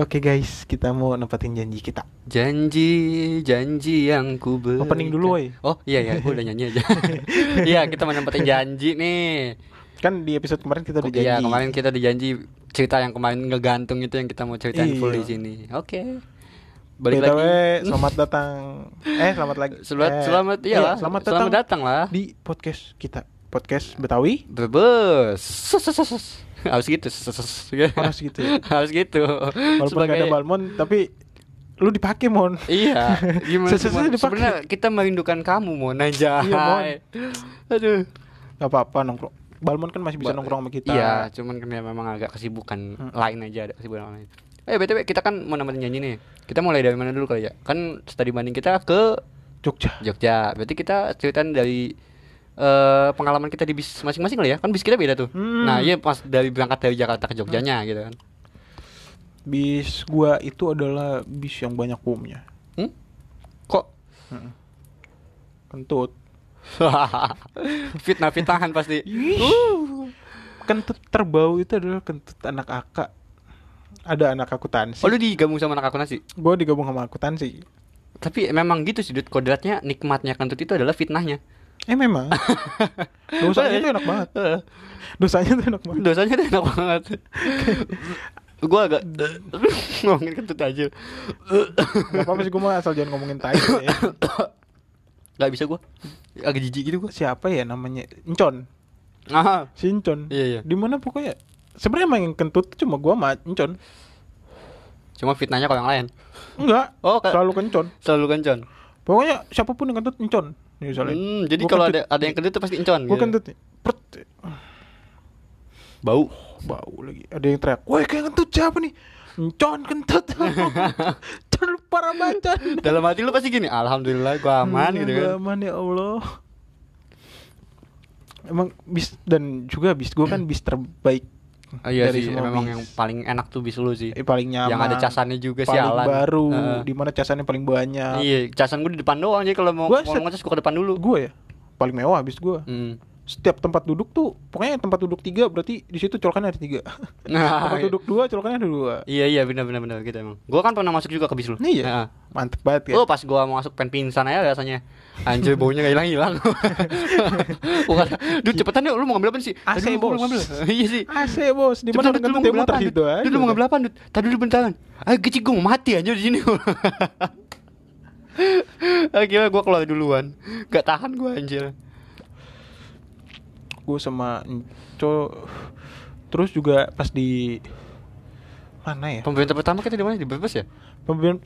Oke guys, kita mau nempatin janji kita. Janji, janji yang ku berikan. Opening dulu, woy. Oh iya iya, gua udah nyanyi aja. Iya, kita mau nempatin janji nih. Kan di episode kemarin kita udah Iya, janji. kemarin kita dijanji cerita yang kemarin ngegantung itu yang kita mau ceritain full di Iya. sini. Oke. Balik BTW, lagi. selamat datang. Eh, selamat lagi. Selamat Eh, selamat iya, lah. selamat, selamat datang lah. di podcast kita. Podcast Betawi. Bebes. Sus, sus, sus, sus. Harus gitu. sus. Harus gitu ya? Harus gitu. Walaupun gak ada Balmon, tapi lu dipakai mon. Iya, gimana. Sebenarnya kita merindukan kamu, Mon aja. Iya, Mon. Aduh. Gak apa-apa nongkrong. Balmon kan masih bisa Ba- nongkrong sama kita. Iya, cuman kan ya memang agak kesibukan Hmm. lain aja ada kesibukan lain. Eh, BTW kita kan mau nemenin nyanyi nih. Kita mulai dari mana dulu kali ya? Kan tadi banding kita ke Jogja. Jogja. Berarti kita ceritain dari eh pengalaman kita di bis masing-masing kali ya. Kan bis kita beda tuh. Hmm. Nah, iya pas dari berangkat dari Jakarta ke Jogjanya gitu kan. Bis gua itu adalah bis yang banyak boomnya. Hmm? Kok Kentut. fitnah-fitnahan pasti. Kentut terbau itu adalah kentut anak akak. Ada anak akuntansi. Oh, lu digabung sama anak akuntansi? Gue digabung sama akuntansi. Tapi memang gitu sih, Dut. Kodratnya nikmatnya kentut itu adalah fitnahnya. Eh memang. Dosanya tuh enak banget. Dosanya tuh enak banget. Dosanya tuh enak banget. gua agak ngomongin kentut aja. Gak apa-apa sih gue mah asal jangan ngomongin tai. ya. Gak bisa gua. Agak jijik gitu gua. Siapa ya namanya? Encon. Aha. Si Encon. Iya, iya. Di mana pokoknya sebenarnya emang yang kentut cuma gua sama Encon. Cuma fitnahnya kalau yang lain. Enggak. Oh, Selalu kencon. Selalu kencon. Pokoknya siapa pun yang kentut Encon. Nih, Misalnya. Hmm, jadi kalau ada ada yang kentut tuh pasti encon Gue gitu. kentut nih. Pert. Bau. Bau lagi. Ada yang teriak. Woi kayak kentut siapa nih? Encon kentut. Encon parah banget. Dalam hati lu pasti gini, alhamdulillah gua aman gitu kan. Aman ya Allah. Emang bis dan juga bis gue kan bis terbaik Oh, iya dari sih, semua memang bis. yang paling enak tuh bis lu sih. eh, paling nyaman. Yang ada casannya juga paling sialan. baru, Heeh. di mana casannya paling banyak. Iya, casan gue di depan doang jadi kalau mau Gua mau ngecas gua ke depan dulu. Gue ya paling mewah bis gue. Hmm. Setiap tempat duduk tuh pokoknya tempat duduk tiga berarti di situ colokannya ada tiga. Nah, tempat duduk dua colokannya ada dua. Iya iya benar benar benar gitu emang. Gua kan pernah masuk juga ke bis lu. Nih ya, Heeh. mantep banget ya. Oh pas gua mau masuk pen pingsan aja rasanya Anjir baunya gak hilang-hilang Bukan Duh cepetan yuk lu mau ngambil apa sih AC, mau bos. ngambil. Iya sih AC bos, di mana lu mau ngambil situ Dut? aja. Dut, lu mau ngambil apaan Dut Tadi dulu bentangan Ayo kecil gua mau mati aja di sini Akhirnya gua keluar duluan Gak tahan gua anjir Gue sama Enco terus juga pas di mana ya? Pemberhentian pertama kita di mana? Di Brebes ya? Pember-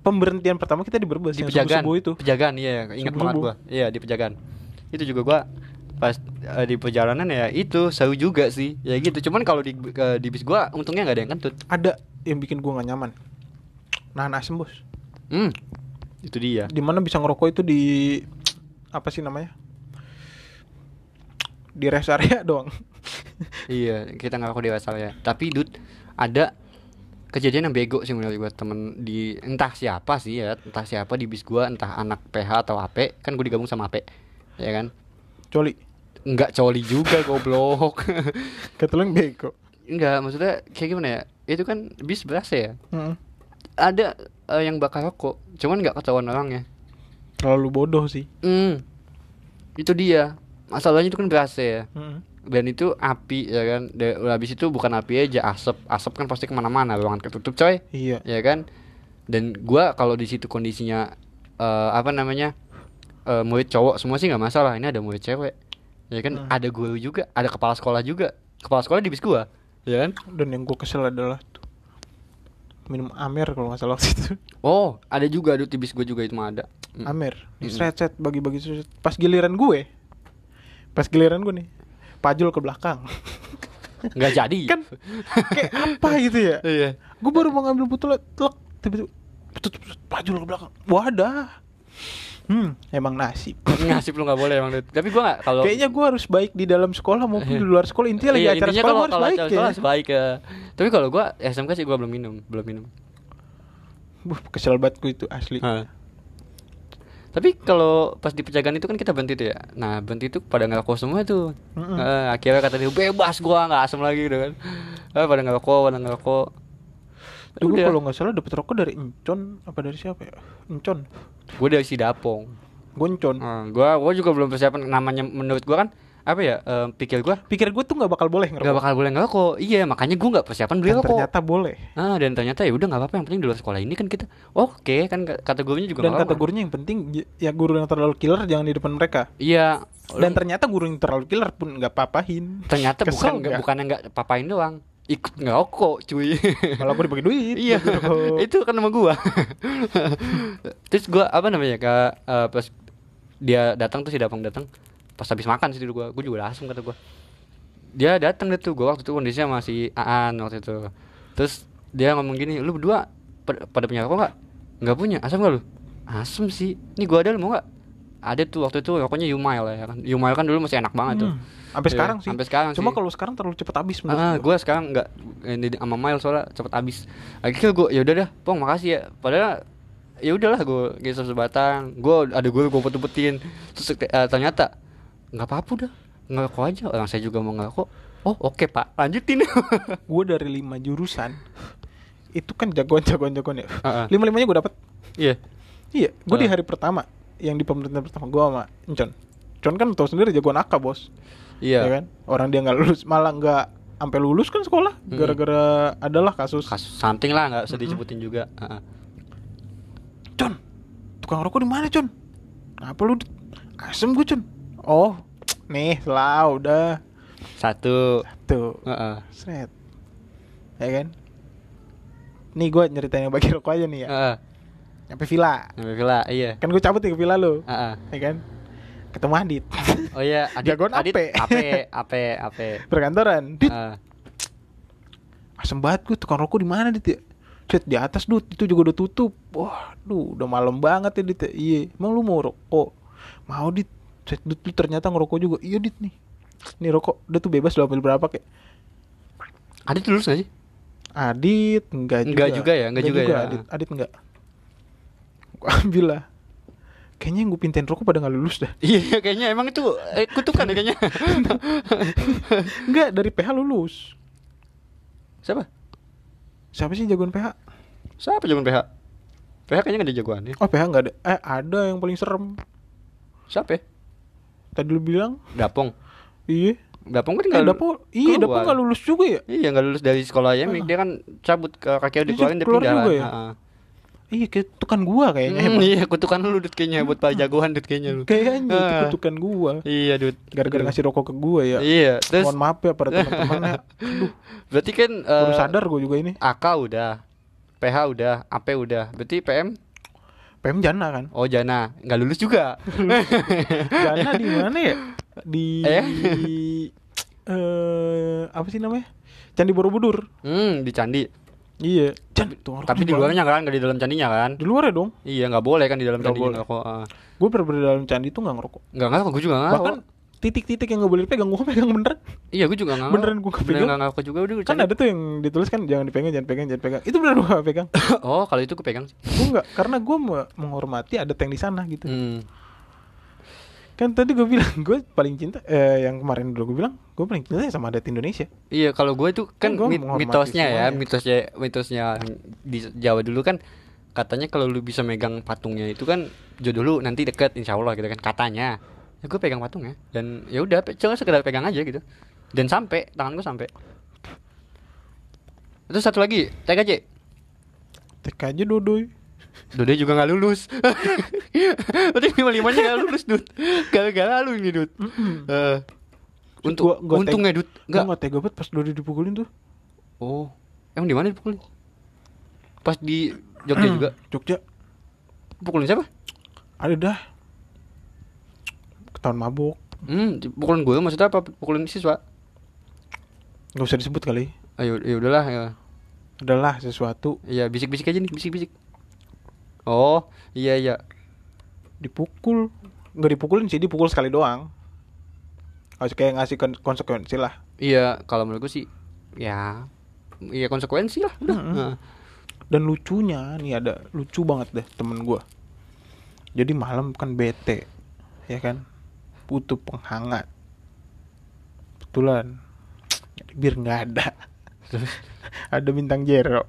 pemberhentian pertama kita di Brebes Di Pejagan subuh-subuh itu. Pejagan iya Ingat banget gua Iya di Pejagan Itu juga gua pas eh, di perjalanan ya itu seru juga sih ya gitu cuman kalau di ke- di bis gua untungnya nggak ada yang kentut Ada yang bikin gua gak nyaman. Nahan asem bos. hmm itu dia Di mana bisa ngerokok itu di apa sih namanya? Di rest area doang. Iya, kita nggak di asal ya. Tapi Dut, ada kejadian yang bego sih menurut gua temen di entah siapa sih ya, entah siapa di bis gua, entah anak PH atau AP, kan gue digabung sama AP, ya kan? Coli. Enggak coli juga goblok. Yang bego. Enggak, maksudnya kayak gimana ya? Itu kan bis berasa ya. Heeh. Ada eh, yang bakar rokok, cuman nggak ketahuan orangnya. Terlalu bodoh sih. Hmm. Itu dia. Masalahnya itu kan berasa ya. Heeh. dan itu api ya kan dan habis itu bukan api aja asap asap kan pasti ke mana-mana ruangan ketutup coy Iya. ya kan dan gua kalau di situ kondisinya eh, apa namanya eh, murid cowok semua sih nggak masalah ini ada murid cewek ya kan Hmm. ada guru juga ada kepala sekolah juga kepala sekolah di bis gua ya kan Dan yang gue kesel adalah tuh minum Amer kalau nggak salah waktu itu. oh ada juga di bis gua juga itu mah ada Hmm. Amer, set set bagi-bagi. Pas giliran gue, pas giliran gue nih, pajul ke belakang. nggak jadi kan kayak apa gitu ya? iya Gue baru mau ngambil botol, telak, tiba-tiba pajul ke belakang. Wadah. Hmm, emang nasib. ngasih lu nggak boleh emang tapi gua nggak kalau Kayaknya gue harus baik di dalam sekolah maupun di luar sekolah. Intinya lagi Iya, acara intinya sekolah kalau gue harus kalau baik acara ya. sekolah harus baik ya. Tapi kalau gua SMK sih gua belum minum, belum minum. Buh, kesel banget gue itu asli. Tapi kalau pas di penjagaan itu kan kita berhenti tuh ya. Nah berhenti itu pada ngerokok semua tuh. Mm-mm. Eh, akhirnya kata dia bebas gua nggak asem lagi gitu kan. Eh, pada ngerokok, pada ngerokok. Itu gue kalau nggak salah dapet rokok dari Encon apa dari siapa ya? Encon. gue dari si Dapong Gue Encon. Ah, gua gua juga belum persiapan namanya menurut gua kan apa ya eh, pikir gua? Pikir gue tuh nggak bakal boleh ngerokok. nggak bakal boleh ngerokok. Iya makanya gua nggak persiapan beli rokok. ternyata boleh. ah dan ternyata ya udah nggak apa-apa. Yang penting di luar sekolah ini kan kita oke kan k- kategorinya juga Dan kategorinya yang penting ya guru yang terlalu killer jangan di depan mereka. iya. Dan ternyata guru yang terlalu killer pun nggak papahin. ternyata Kesel bukan nggak? bukan nggak papain doang. Ikut ngerokok cuy. Malah gue dibagi duit. iya. itu kan nama gua. Terus gua apa namanya ke eh, pas dia datang tuh si Dapang datang pas habis makan sih dulu gua. Gua juga asem kata gua. Dia datang deh tuh gua waktu itu kondisinya masih aan waktu itu. Terus dia ngomong gini lu berdua pada, punya rokok nggak? Nggak punya. Asam nggak lu? Asem sih. Ini gua ada lu mau nggak? Ada tuh waktu itu rokoknya Yumail ya kan. Yumail kan dulu masih enak banget tuh. Hmm, Sampai Iya, sekarang sih. sampai sekarang Cuma kalau sekarang terlalu cepet habis menurut Ah, gua. gue sekarang nggak ini sama Mile soalnya cepet habis. Akhirnya gue ya udah dah, pong makasih ya. Padahal ya udahlah gue geser sebatang. Gue ada gue gue umpetin Terus eh, ternyata nggak apa-apa udah ngerokok aja. Orang saya juga mau ngerokok. Oh oke pak, lanjutin. Gue dari lima jurusan itu kan jagoan-jagoan jagoan ya. Ah, ah. Lima limanya gue dapet. Iya. Iya, gue di Ah. hari pertama yang di pemerintahan pertama gue sama Encon. Encon kan tau sendiri jagoan AK bos. Iya. Ya kan? Orang dia nggak lulus, malah nggak sampai lulus kan sekolah gara-gara adalah kasus. Kasus something lah nggak usah Mm-mm. disebutin juga. Ah. Con, tukang rokok di mana Con? Apa lu? Asem gue Con. Oh, nih lah udah Satu. tuh. Ah, ah. Sret. Ya kan? Nih gue nyeritain yang bagi rokok aja nih ya. Ah, ah. Sampai villa. Sampai villa, iya. Kan gue cabut nih ke villa lu. Ah, ah. Ya kan? Ketemu Adit. Oh iya, Adit, Jagoan Adit, ape. ape, ape, ape. Perkantoran. Dit, Ah. asem banget gue tukang rokok di mana Dit ya? Cet di atas Dut, itu juga udah tutup. Wah, duh, udah malam banget ya Dit ya. Iya, emang lu mau rokok? Mau Dit. Cet Dut lu ternyata ngerokok juga. Iya Dit nih. Nih rokok, udah tuh bebas ambil berapa kek? Adit lulus gak sih? Adit enggak juga. Enggak juga ya, enggak juga ya. Adit, Adit enggak. Gua ambil lah. Kayaknya yang gue pintain rokok pada nggak lulus dah. Iya kayaknya emang itu eh, kutukan ya kayaknya. Enggak, dari PH lulus. Siapa? Siapa sih jagoan PH? Siapa jagoan PH? PH kayaknya gak ada jagoannya. Oh PH nggak ada. Eh ada yang paling serem. Siapa ya? Tadi lu bilang, Dapong. iya. Dapong kan Eh, tinggal Dapo, iya Dapo keluar. nggak lulus juga ya? Iya nggak lulus dari sekolah ya, Ah. dia kan cabut ke kaki udah Dia dikeluarin dia keluar pindah juga lah. ya? Heeh. Iya, kutukan gua kayaknya. Hmm, emang. iya kutukan lu Dut kayaknya buat para jagoan Dut kayaknya lu. Kayaknya itu Ah. kutukan gua. Iya Dut. Gara-gara ngasih rokok ke gua ya. Iya, terus Mohon maaf ya para teman-temannya. Aduh, berarti kan baru eh, sadar gua juga ini. AK udah, PH udah, AP udah. Berarti PM PM Jana kan. Oh Jana nggak lulus juga. Jana di mana ya? Di Eh? eh apa sih namanya? Candi Borobudur. Hmm di candi. Iya. Tuh orang Tapi di luarnya kan, nggak di dalam candinya kan? Di luar ya dong. Iya nggak boleh kan di dalam Nggak candi boleh. ngerokok. ah. Gue bener-bener di dalam candi tuh nggak ngerokok. Nggak ngerokok, gue juga nggak Bahkan titik-titik yang nggak boleh dipegang, gue pegang beneran. Iya gue juga nggak Beneran nggak pegang. nggak ngerokok juga udah Kan ada tuh yang ditulis kan jangan dipegang, jangan pegang, jangan pegang. Itu beneran gue gak pegang. oh kalau itu gue pegang sih. gue nggak, karena gue menghormati adat yang di sana gitu. Hmm. Kan tadi gue bilang gue paling cinta, eh, yang kemarin dulu gue bilang gue paling cinta sama adat Indonesia. Iya kalau gue itu kan Kan gua mit- mitosnya ya mitosnya mitosnya di Jawa dulu kan katanya kalau lu bisa megang patungnya itu kan jodoh lu nanti deket insya Allah gitu kan katanya ya gue pegang patungnya dan ya udah cuma sekedar pegang aja gitu dan sampai tangan gue sampai itu satu lagi TKJ Tek aja dodoy. Dode juga nggak lulus berarti lima limanya nggak lulus Dut gara-gara lu ini Dut Eh, untung Gua- gua untungnya Dut Gue nggak gak tega banget pas dodoy dipukulin tuh. Oh, emang di mana dipukulin? Pas di Jogja juga. Jogja. Pukulin siapa? Ada dah. Ketahuan mabuk. Hmm, pukulin gue maksudnya apa? Pukulin siswa? Gak usah disebut kali. Ayo, ya udahlah ya. Adalah sesuatu Iya, bisik-bisik aja nih, bisik-bisik. Oh, iya iya. dipukul. Nggak dipukulin sih, dipukul sekali doang. Harus kayak ngasih kon- konsekuensi lah. Iya, kalau menurut gue sih ya iya konsekuensi lah udah. Mm-mm. Nah. Dan lucunya nih ada lucu banget deh temen gua. Jadi malam kan bete, ya kan? Butuh penghangat. Betulan. Jadi bir nggak ada. ada bintang jero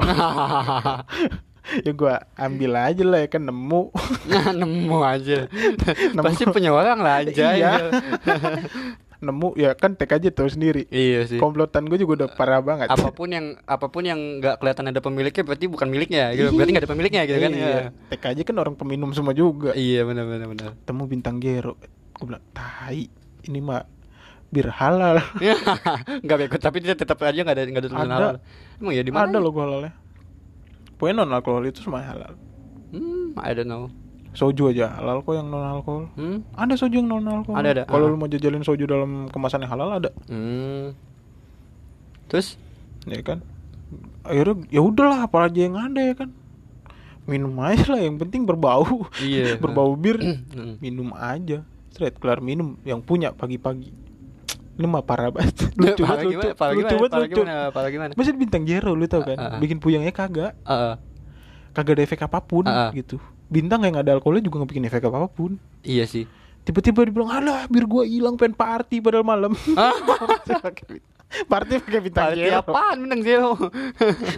ya gua ambil aja lah ya kan nemu Nah, nemu aja. Pasti punya orang lah aja. Iya. nemu ya kan tek aja tahu sendiri Iya sih. komplotan gue juga udah parah banget apa pun yang apa pun yang nggak kelihatan ada pemiliknya berarti bukan miliknya gitu. Berarti nggak ada pemiliknya gitu kan. iya. Iya. tek aja kan orang peminum semua juga Iya benar benar benar. temu bintang jero gue bilang tai ini mah bir halal Enggak bego tapi dia tetap aja nggak ada nggak ada tulisan Ada. halal. Emang ya di mana? ada loh halalnya pokoknya non alkohol itu semua halal Hmm, I don't know. soju aja halal kok yang non alkohol Hmm. ada soju yang non alkohol Ada, ada. kalau Ah. lu mau jajalin soju dalam kemasan yang halal ada Hmm. Terus ya kan akhirnya ya udahlah apa aja yang ada ya kan minum aja lah yang penting berbau Iya. berbau bir Hmm. minum aja straight kelar minum yang punya pagi-pagi. Ini mah parah banget. Lucu banget lucu. Parah lucu banget lucu. gimana? Parah gimana? Maksudnya bintang Jero lu tau kan? Ah. bikin puyengnya kagak. Heeh. kagak ada efek apa pun ah. gitu. Bintang yang ada alkoholnya juga nggak bikin efek apa pun. Iya sih. tiba-tiba dibilang alah bir gua hilang pengen party padahal malam party pakai bintang Party Jero apaan bintang zero?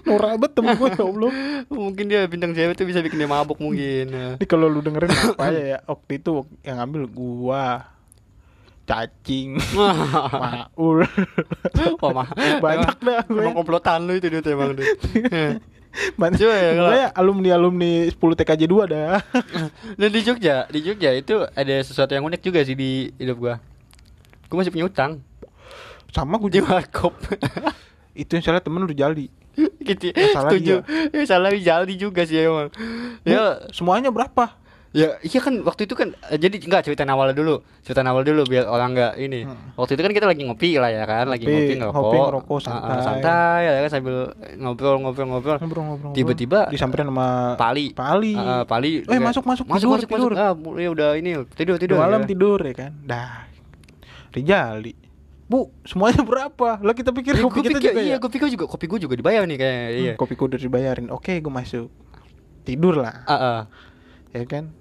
norak banget temen gue ya Allah mungkin dia bintang zero itu bisa bikin dia mabuk mungkin. Ini kalau lu dengerin apa ya, ya waktu itu yang ambil gua cacing maul Wah, mah. Banyak dah gue. Emang komplotan lu itu dia tuh emang tuh. Mana Coba ya, kalau- Gue alumni alumni 10 TKJ 2 dah Dan di Jogja, di Jogja itu ada sesuatu yang unik juga sih di hidup gua. Gua masih punya utang sama gue juga. warkop. itu yang salah temen udah jali gitu. Yang salah Setuju. Ya, salah Jaldi juga sih emang. Ya, semuanya berapa? Ya iya kan waktu itu kan eh, jadi enggak cerita awal dulu. Cerita awal dulu biar orang enggak ini. Hmm. waktu itu kan kita lagi ngopi lah ya kan lagi Ngopi, ngopi ngerokok. ngopi, ngerokok, Ah, ah, santai. santai ya kan sambil ngobrol ngobrol ngobrol. Ngobrol-ngobrol Tiba-tiba- disamperin sama Pali. Pali. Ah, Pali Eh, masuk, masuk, masuk tidur, masuk tidur. masuk ah ya udah ini tidur tidur. Malam ya. tidur ya kan. Dah. Rijali Bu, semuanya berapa? Lah kita pikir Ya, kopi kita pikir, juga iya ya. kopi gua juga kopi gua juga dibayar nih kayak iya Hmm, kopiku udah dibayarin. Oke, gue masuk. Tidur lah, Ah, ah. ya kan?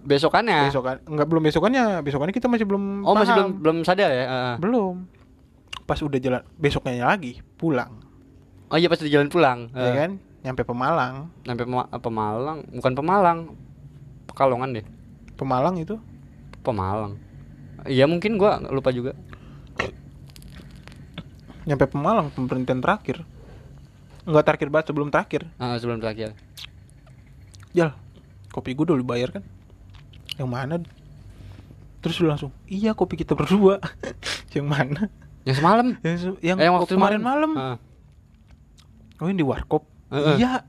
besokannya Besokan enggak belum besokannya, besokannya kita masih belum oh masih belum belum sadar ya belum. Pas udah jalan besoknya lagi pulang, oh iya pas di jalan pulang ya Ah. kan? Nyampe Pemalang. sampai Pema- Pemalang bukan Pemalang Pekalongan deh Pemalang itu Pemalang. Iya mungkin gua lupa juga. Nyampe Pemalang pemberhentian terakhir. Enggak terakhir banget sebelum terakhir. Ah, sebelum terakhir. Jal, kopi gue udah dibayar kan? Yang mana? Terus lu langsung, iya kopi kita berdua. yang mana? Yang semalam. Yang, se- yang, Eh, yang waktu kemarin malam. Ah. Oh ini di warkop? Heeh. Iya.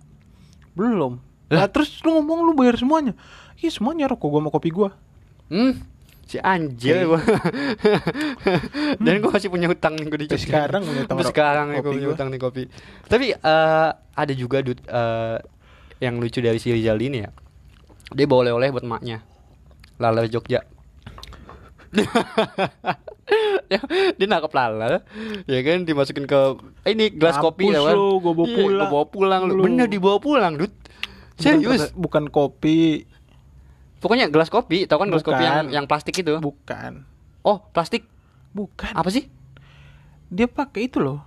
Belum. Lah? Lah terus lu ngomong lu bayar semuanya. Iya semuanya rokok gua sama kopi gua. Hmm. Si anjir Oke. gua. Dan gua masih punya hutang nih gua di Jogja. sekarang punya utang Sampai ro- sekarang kopi punya hutang nih kopi. Tapi eh ada juga Dut eh, yang lucu dari si Rizal ini ya. Dia bawa oleh-oleh buat emaknya. Lala Jogja. dia, dia nangkep lala ya kan dimasukin ke eh, ini gelas Mampus kopi ya kan lu, gua bawa Iya, pulang. gua bawa pulang Lu. bener dibawa pulang dud serius Bukan, bukan kopi, pokoknya gelas kopi tau kan gelas kopi yang Bukan. yang plastik itu bukan. oh plastik Bukan. apa sih Dia pakai itu loh.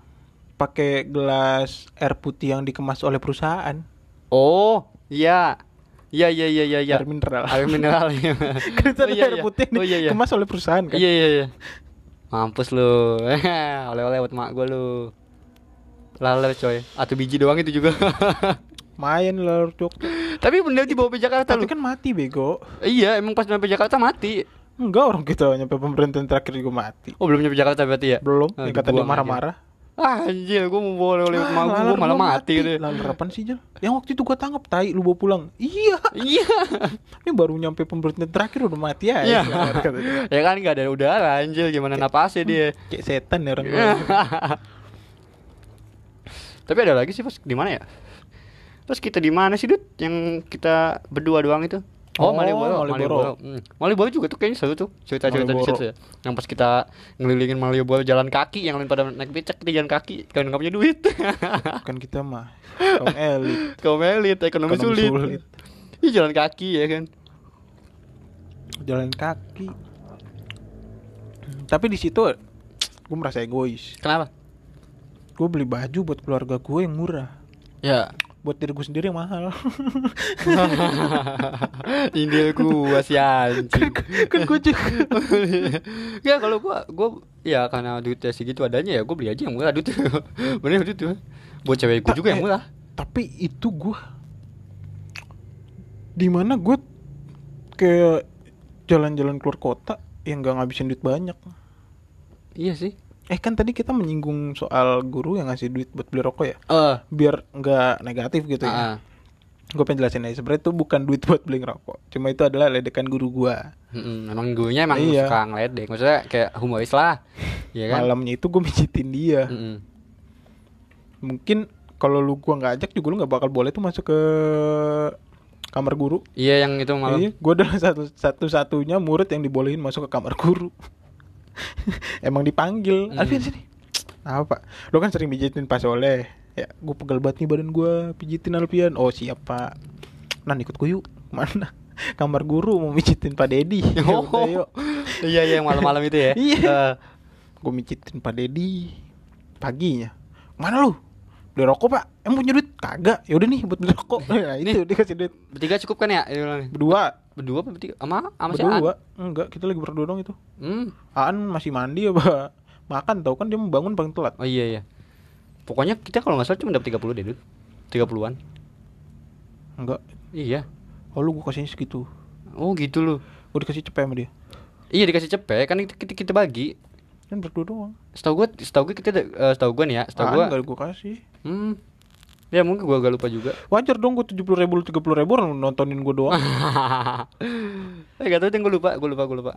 Pakai gelas air putih yang dikemas oleh perusahaan. oh iya iya iya iya iya iya Air mineral. air mineral iya itu Oh, iya, air iya. putih yang oh iya iya dikemas oleh perusahaan kan. iya iya iya mampus lu oleh-oleh buat mak gua lu lala coy atau biji doang itu juga Main lah cok. tapi bener dibawa ke Jakarta Tapi lu kan mati bego. iya emang pas nyampe Jakarta mati Enggak orang kita nyampe pemberhentian terakhir juga mati. oh belum nyampe Jakarta berarti ya Belum, Ah, yang kata dia marah-marah. Ah, anjir, gua mau bawa gua, laler gua malah mati gitu. Laler apaan sih Jal? Yang waktu itu gua tangkap tai lu bawa pulang. Iya. Iya. Ini baru nyampe pemberhentian terakhir udah mati ya. Iya. Ya kan nggak ada udara anjir, gimana napasnya dia. Kayak setan ya orang Iya. Tapi ada lagi sih pas di mana ya? Terus kita di mana sih, Dut? Yang kita berdua doang itu? Oh, Oh, Malioboro, Malioboro. Malioboro. Hmm. Malioboro juga tuh kayaknya seru tuh cerita-cerita di situ ya. Yang pas kita ngelilingin Malioboro jalan kaki, yang lain pada naik becak kita jalan kaki karena nggak punya duit. Kan kita mah kaum elit. Kaum elit, ekonomi, Ekonomi sulit. sulit. Iya jalan kaki ya kan. Jalan kaki. Tapi di situ gue merasa egois. Kenapa? gue beli baju buat keluarga gue yang murah Ya. Buat diri gue sendiri yang mahal Indil gua si anjing. kan gue juga ya kalau gua gua ya karena duitnya segitu adanya ya gua beli aja yang murah duit. Bener duit tuh. Buat cewek Ta- juga yang eh, murah. tapi itu gue di mana gue kayak jalan-jalan keluar kota yang gak ngabisin duit banyak Iya sih. Eh kan tadi kita menyinggung soal guru yang ngasih duit buat beli rokok ya Eh, biar nggak negatif gitu ya ah, gue pengen jelasin aja sebenarnya itu bukan duit buat beli rokok cuma itu adalah ledekan guru gua mm, emang gurunya emang Iya. suka ngeledek. Maksudnya kayak humoris lah. Iya kan? malamnya itu gue mijitin dia Mm-mm. mungkin kalau lu gua nggak ajak juga lu nggak bakal boleh tuh masuk ke kamar guru Iya yang itu malam. Iya, gue adalah satu satu satunya murid yang dibolehin masuk ke kamar guru. Emang dipanggil, Hmm. Alvin sini. Apa pak? Lo kan sering pijitin Pak Soleh. Ya, gue pegel banget nih badan gue pijitin Alfian. Oh siap pak. Nah ikut gue yuk. Mana? Kamar guru mau mijitin Pak Dedi. Oh. yuk. Iya iya yang malam-malam itu ya. Iya. Eh, Gue mijitin Pak Dedi. Paginya. Mana lu? Beli rokok pak? Emang punya duit? Kagak. Ya udah nih buat beli rokok. Nah, itu dikasih duit. bertiga cukup kan ya? Nih. Berdua. Berdua apa bertiga? Sama sama si Aan? Berdua. Enggak, kita lagi berdua dong itu. Hmm. Aan masih mandi apa makan tau kan dia mau bangun paling telat Oh iya iya. Pokoknya kita kalau nggak salah cuma dapat 30 deh, Dut. 30-an. enggak Iya. oh lu gua kasihnya segitu Oh gitu loh. gua dikasih cepet sama dia Iya dikasih cepet kan kita, kita, kita bagi. kan berdua doang Setahu gua, setahu gua kita eh, setahu gua nih ya, setahu gua. enggak gua kasih Hmm. Ya mungkin gua agak lupa juga. wajar dong gua tujuh puluh ribu tiga puluh ribu orang nontonin gua doang eh gak tau gue lupa, gue lupa, gue lupa.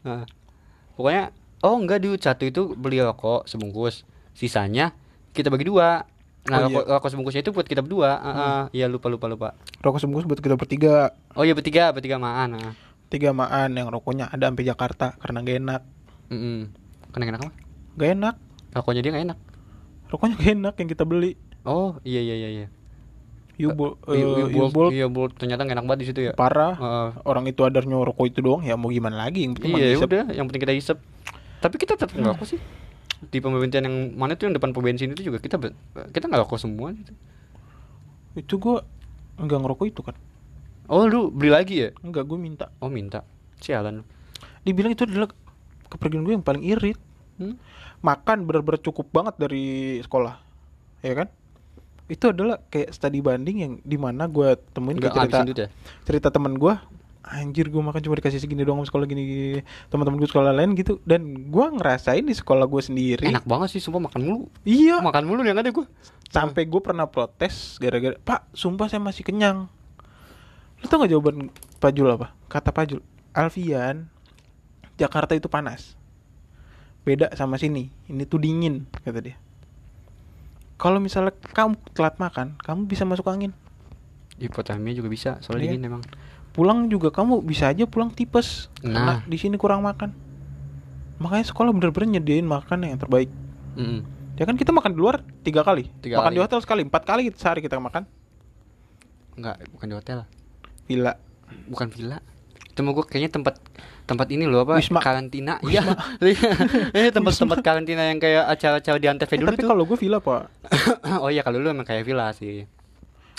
Nah, pokoknya oh enggak di satu itu beli rokok sebungkus, sisanya kita bagi dua. Nah, Oh, iya. rokok, rokok sebungkusnya itu buat kita berdua. Heeh, iya lupa lupa lupa. rokok sebungkus buat kita bertiga Oh iya bertiga, bertiga maan. Nah. tiga maan yang rokoknya ada sampai Jakarta karena gak enak Mm Kan yang enak apa? gak enak Rokoknya dia gak enak. rokoknya gak enak yang kita beli Oh iya iya iya Bolt, Yubol iya Bolt ternyata gak enak banget di situ ya. parah Heeh. orang itu adarnya rokok itu doang ya mau gimana lagi yang penting iya udah, yang penting kita hisap. Tapi kita tetap ngerokok sih. Di pembensin yang mana tuh yang depan pom bensin itu juga kita kita nggak rokok semua gitu. itu gua enggak ngerokok itu kan Oh lu beli lagi ya? enggak gua minta Oh minta. Sialan dibilang itu adalah kepergian gue yang paling irit Hmm? makan bener-bener cukup banget dari sekolah ya kan itu adalah kayak studi banding yang di mana gue temuin Nggak cerita ya? cerita temen gue anjir gue makan cuma dikasih segini doang sama sekolah gini, gini. teman-teman gue sekolah lain gitu dan gue ngerasain di sekolah gue sendiri Enak banget sih sumpah makan mulu. iya Makan mulu yang ada gua. sampai gue pernah protes gara-gara pak sumpah saya masih kenyang lu tau gak jawaban Pak Jul apa kata Pak Jul Alfian Jakarta itu panas beda sama sini ini tuh dingin kata dia kalau misalnya kamu telat makan kamu bisa masuk angin Hipotermia juga bisa, soalnya Iya. dingin emang. pulang juga kamu bisa aja pulang tipes Nah. di sini kurang makan makanya sekolah bener-bener nyediain makan yang terbaik Mm-mm. ya kan kita makan di luar tiga kali Tiga makan kali. di hotel sekali empat kali sehari kita makan Enggak, bukan di hotel. villa Bukan villa. Itu mau gua kayaknya tempat tempat ini loh apa? Wisma. Karantina. Iya. Ini tempat-tempat karantina yang kayak acara-acara di Antv Eh, dulu tapi tuh. kalau gue villa pak oh iya kalau lu emang kayak villa sih.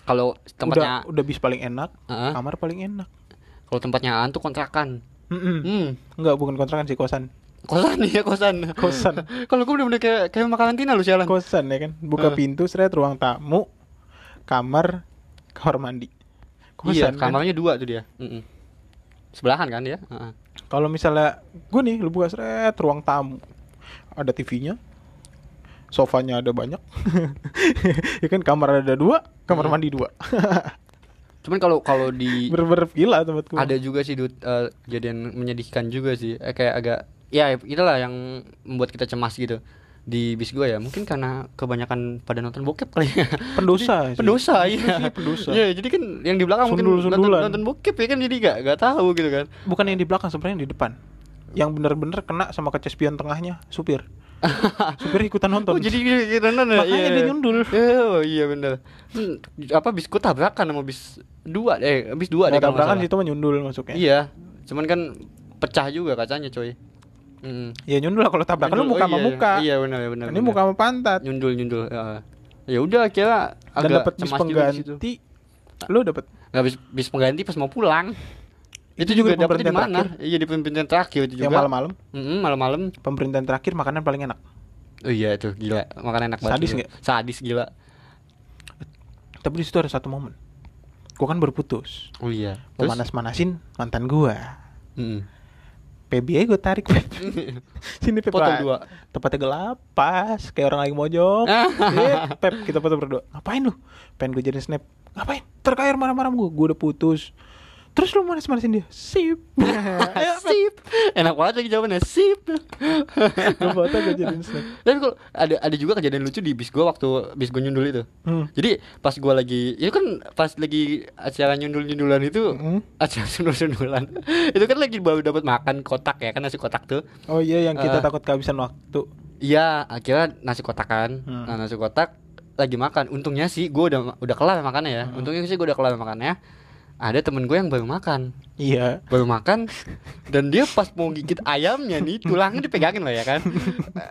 Kalau udah tempatnya udah bis paling enak Heeh. kamar paling enak kalau tempatnya Aan tuh kontrakan. Hmm. Enggak, bukan kontrakan sih, kosan. Kosan iya kosan. Kosan. kalau gue bener-bener kayak kayak rumah karantina lu sialan. Kosan ya kan. Buka Eh. pintu, seret ruang tamu, kamar, kamar mandi. iya, Kosan kan. kamarnya dua tuh dia. Mm-mm. Sebelahan kan dia? Heeh. Kalau misalnya gue nih, lu buka seret ruang tamu. Ada TV-nya. Sofanya ada banyak. ya kan kamar ada dua, kamar Hmm. mandi dua. Cuman kalau kalau di Bener-bener villa tempat gue. ada juga sih Dut, eh, kejadian menyedihkan juga sih. Eh, kayak agak ya itulah yang membuat kita cemas gitu di bis gue ya. Mungkin karena kebanyakan pada nonton bokep kali ya. Pendosa pendosa iya. pendosa. Iya, jadi kan yang di belakang mungkin nonton, nonton bokep ya kan jadi gak gak tahu gitu kan. Bukan yang di belakang, sebenarnya di depan. Yang bener-bener kena sama kaca spion tengahnya, supir. supir ikutan nonton. Oh, jadi kita nonton ya. Makanya Iya. dia nyundul. Oh, iya bener Hmm, Apa bis gue tabrakan sama bis dua eh bis dua deh Nggak kalau nggak tabrakan salah. situ mah nyundul masuknya. Iya, cuman kan pecah juga kacanya coy. Mm. Ya nyundul lah kalau tabrakan lu Nyundul, muka oh sama iya, muka. Iya benar benar. Ini benar. muka sama pantat. nyundul nyundul. Ya, ya udah kira Dan agak dapat bis cemas juga di situ. pengganti. Lu dapat Nggak bis, bis pengganti pas mau pulang. Itu Itu, juga juga di pemberhentian mana? Iya di pemberhentian terakhir itu juga. yang malam-malam. Mm-mm, malam-malam. Pemerintahan terakhir makanan paling enak. Oh iya itu gila, makan enak banget. Sadis itu. nggak? Sadis gila. Tapi di situ ada satu momen. Gua kan berputus. Oh iya. Terus? manas-manasin mantan gua. Mm-mm. PB aja gue tarik Pep. Sini Pep Foto lah. berdua. Tempatnya gelap pas Kayak orang lagi mojok Eh, Pep kita foto berdua Ngapain lu? Pengen gue jadi snap Ngapain? Terkair marah-marah gue Gue udah putus Terus lu manas-manasin dia Sip sip. Enak banget lagi jawabannya sip. Gue foto gue jadiin snap Dan kalau ada ada juga kejadian lucu di bis gua waktu bis gua nyundul itu. Hmm. Jadi pas gua lagi itu kan pas lagi acara nyundul-nyundulan itu Hmm. acara nyundul-nyundulan. itu kan lagi baru dapat makan kotak ya kan nasi kotak tuh. Oh iya yang kita Eh. takut kehabisan waktu Iya, akhirnya nasi kotak kan. Hmm. Nah, nasi kotak lagi makan. Untungnya sih gua udah udah kelar makannya ya. Hmm. Untungnya sih gua udah kelar makannya. Ada temen gue yang baru makan. Iya baru makan dan dia pas mau gigit ayamnya nih tulangnya dipegangin lah ya kan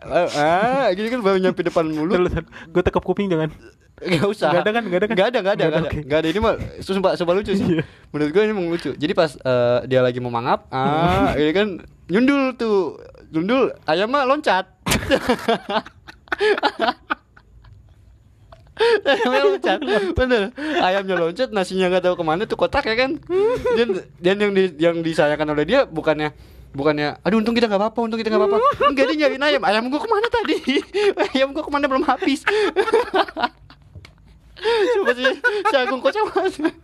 ah ah, gini kan baru nyampe depan mulut Gue tekap kuping jangan Gak usah Nggak ada kan? Nggak ada kan? Nggak ada, nggak ada, Nggak ada, oke. Nggak ada. Ini mah sumpah, sumpah lucu sih Iya. Menurut gue ini emang lucu Jadi pas eh, dia lagi mau mangap ah, Ini kan nyundul tuh Nyundul, ayam mah loncat Ayamnya loncat. Bener. Ayamnya loncat, nasinya nggak tahu ke mana tuh kotak ya kan? Dan, dan yang di, yang disayangkan oleh dia bukannya Bukannya, aduh untung kita nggak apa-apa, untung kita nggak apa-apa. Enggak dia nyariin ayam, ayam gua ke mana tadi? ayam gua ke mana belum habis. Coba sih, jagung kocak banget.